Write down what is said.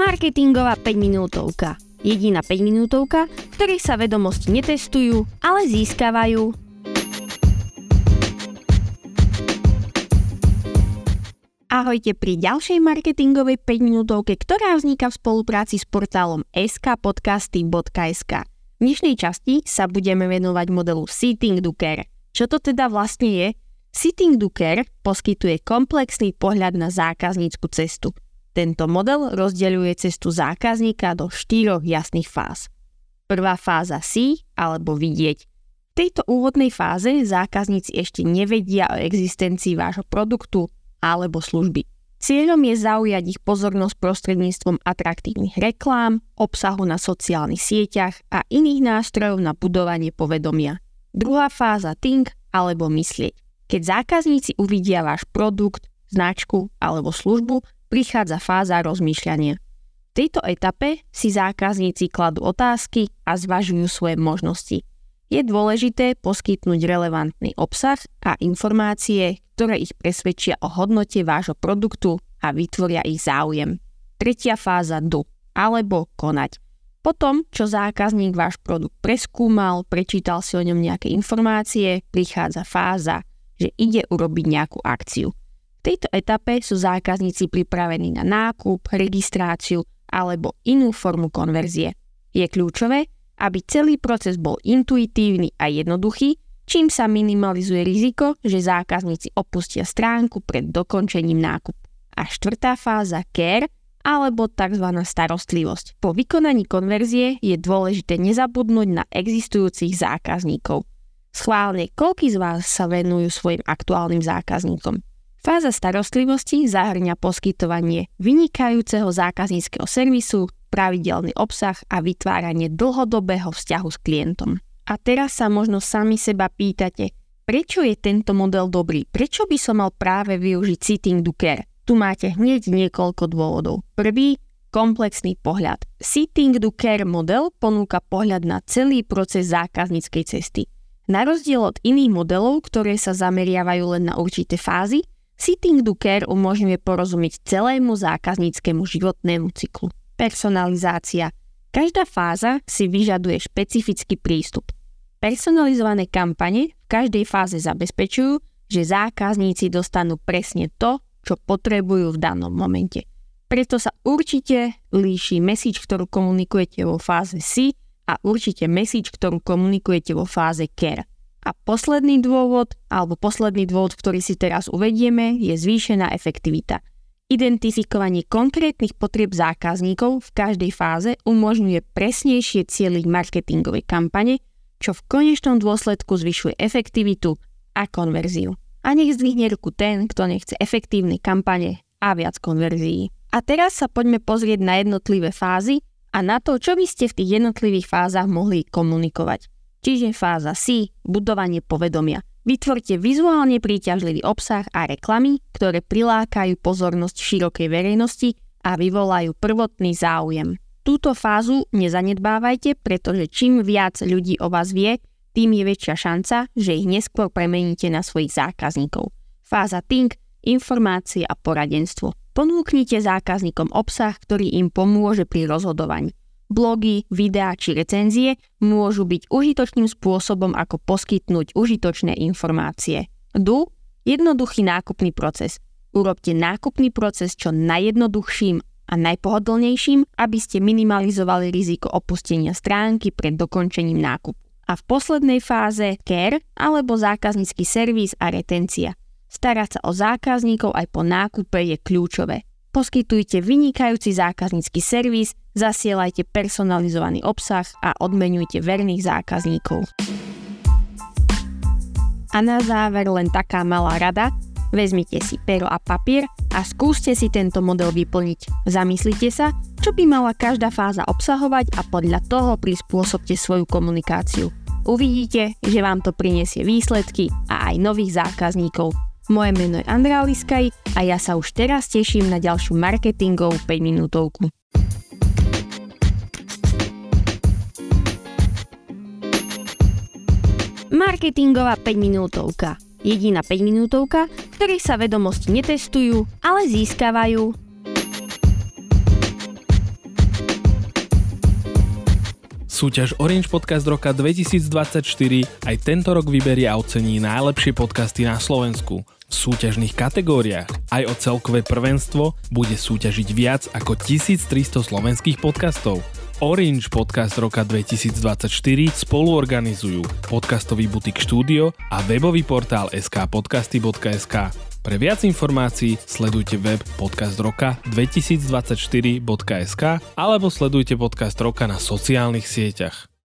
Marketingová 5 minútovka. Jediná 5 minútovka, v ktorej sa vedomosti netestujú, ale získavajú. Ahojte pri ďalšej marketingovej 5 minútovke, ktorá vzniká v spolupráci s portálom skpodcasty.sk. V dnešnej časti sa budeme venovať modelu Sitting Care. Čo to teda vlastne je? Sitting Care poskytuje komplexný pohľad na zákaznícku cestu – tento model rozdeľuje cestu zákazníka do štyroch jasných fáz. Prvá fáza si alebo vidieť. V tejto úvodnej fáze zákazníci ešte nevedia o existencii vášho produktu alebo služby. Cieľom je zaujať ich pozornosť prostredníctvom atraktívnych reklám, obsahu na sociálnych sieťach a iných nástrojov na budovanie povedomia. Druhá fáza think alebo myslieť. Keď zákazníci uvidia váš produkt, značku alebo službu, prichádza fáza rozmýšľania. V tejto etape si zákazníci kladú otázky a zvažujú svoje možnosti. Je dôležité poskytnúť relevantný obsah a informácie, ktoré ich presvedčia o hodnote vášho produktu a vytvoria ich záujem. Tretia fáza do alebo konať. Potom, čo zákazník váš produkt preskúmal, prečítal si o ňom nejaké informácie, prichádza fáza, že ide urobiť nejakú akciu. V tejto etape sú zákazníci pripravení na nákup, registráciu alebo inú formu konverzie. Je kľúčové, aby celý proces bol intuitívny a jednoduchý, čím sa minimalizuje riziko, že zákazníci opustia stránku pred dokončením nákupu. A štvrtá fáza care alebo tzv. starostlivosť. Po vykonaní konverzie je dôležité nezabudnúť na existujúcich zákazníkov. Schválne, koľký z vás sa venujú svojim aktuálnym zákazníkom? Fáza starostlivosti zahrňa poskytovanie vynikajúceho zákazníckého servisu, pravidelný obsah a vytváranie dlhodobého vzťahu s klientom. A teraz sa možno sami seba pýtate, prečo je tento model dobrý? Prečo by som mal práve využiť Sitting do Care? Tu máte hneď niekoľko dôvodov. Prvý, komplexný pohľad. Sitting do Care model ponúka pohľad na celý proces zákazníckej cesty. Na rozdiel od iných modelov, ktoré sa zameriavajú len na určité fázy, Sitting do Care umožňuje porozumieť celému zákazníckému životnému cyklu. Personalizácia. Každá fáza si vyžaduje špecifický prístup. Personalizované kampane v každej fáze zabezpečujú, že zákazníci dostanú presne to, čo potrebujú v danom momente. Preto sa určite líši message, ktorú komunikujete vo fáze si a určite message, ktorú komunikujete vo fáze care. A posledný dôvod, alebo posledný dôvod, ktorý si teraz uvedieme, je zvýšená efektivita. Identifikovanie konkrétnych potrieb zákazníkov v každej fáze umožňuje presnejšie cieliť marketingové kampane, čo v konečnom dôsledku zvyšuje efektivitu a konverziu. A nech zdvihne ruku ten, kto nechce efektívne kampane a viac konverzií. A teraz sa poďme pozrieť na jednotlivé fázy a na to, čo by ste v tých jednotlivých fázach mohli komunikovať. Čiže fáza C, budovanie povedomia. Vytvorte vizuálne príťažlivý obsah a reklamy, ktoré prilákajú pozornosť širokej verejnosti a vyvolajú prvotný záujem. Túto fázu nezanedbávajte, pretože čím viac ľudí o vás vie, tým je väčšia šanca, že ich neskôr premeníte na svojich zákazníkov. Fáza Think, informácie a poradenstvo. Ponúknite zákazníkom obsah, ktorý im pomôže pri rozhodovaní. Blogy, videá či recenzie môžu byť užitočným spôsobom, ako poskytnúť užitočné informácie. Du jednoduchý nákupný proces. Urobte nákupný proces čo najjednoduchším a najpohodlnejším, aby ste minimalizovali riziko opustenia stránky pred dokončením nákupu. A v poslednej fáze care alebo zákaznícky servis a retencia. Starať sa o zákazníkov aj po nákupe je kľúčové. Poskytujte vynikajúci zákaznícky servis, zasielajte personalizovaný obsah a odmenujte verných zákazníkov. A na záver len taká malá rada, vezmite si pero a papier a skúste si tento model vyplniť. Zamyslite sa, čo by mala každá fáza obsahovať a podľa toho prispôsobte svoju komunikáciu. Uvidíte, že vám to prinesie výsledky a aj nových zákazníkov. Moje meno je Andrea Liskaj a ja sa už teraz teším na ďalšiu marketingovú 5 minútovku. Marketingová 5 minútovka. Jediná 5 minútovka, v sa vedomosti netestujú, ale získavajú. Súťaž Orange Podcast roka 2024 aj tento rok vyberie a ocení najlepšie podcasty na Slovensku. V súťažných kategóriách aj o celkové prvenstvo bude súťažiť viac ako 1300 slovenských podcastov. Orange Podcast roka 2024 spoluorganizujú podcastový butik štúdio a webový portál skpodcasty.sk. Pre viac informácií sledujte web Podcast roka 2024.sk alebo sledujte Podcast roka na sociálnych sieťach.